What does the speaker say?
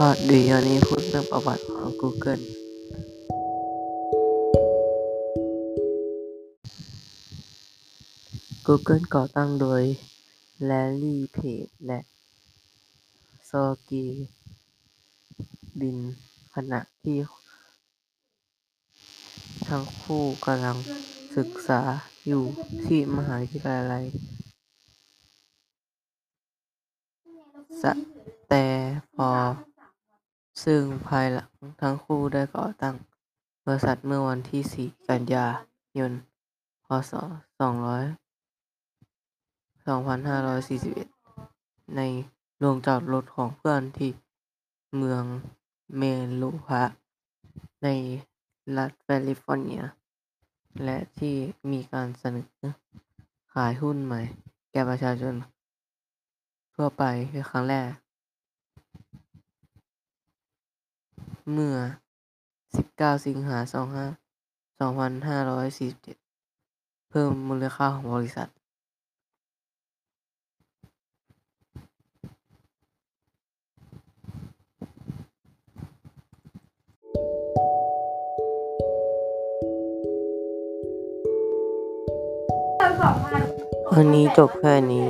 สวัสดีวันนี้พูดเรื่องประวัติของ Google Google ก่อตั้งโดย Larry Page และ Sergey Brin ขณะที่ ทั้งคู่กำลังศึกษาอยู่ที่มหาวิทยาลัยสแตนฟอร์ด ซึ่งภายหลังทั้งคู่ได้ก่อตั้งบริษัทเมื่อวันที่ 4 กันยายน พ.ศ.2541 ในโรงจอดรถของเพื่อนที่เมืองเมนโลพาร์กในรัฐแคลิฟอร์เนีย และที่มีการเสนอขายหุ้นใหม่ แก่ประชาชน ทั่วไปเป็นครั้งแรก เมื่อ 19 สิงหาคม2547 เพิ่มมูลค่าของบริษัทวันนี้จบแค่นี้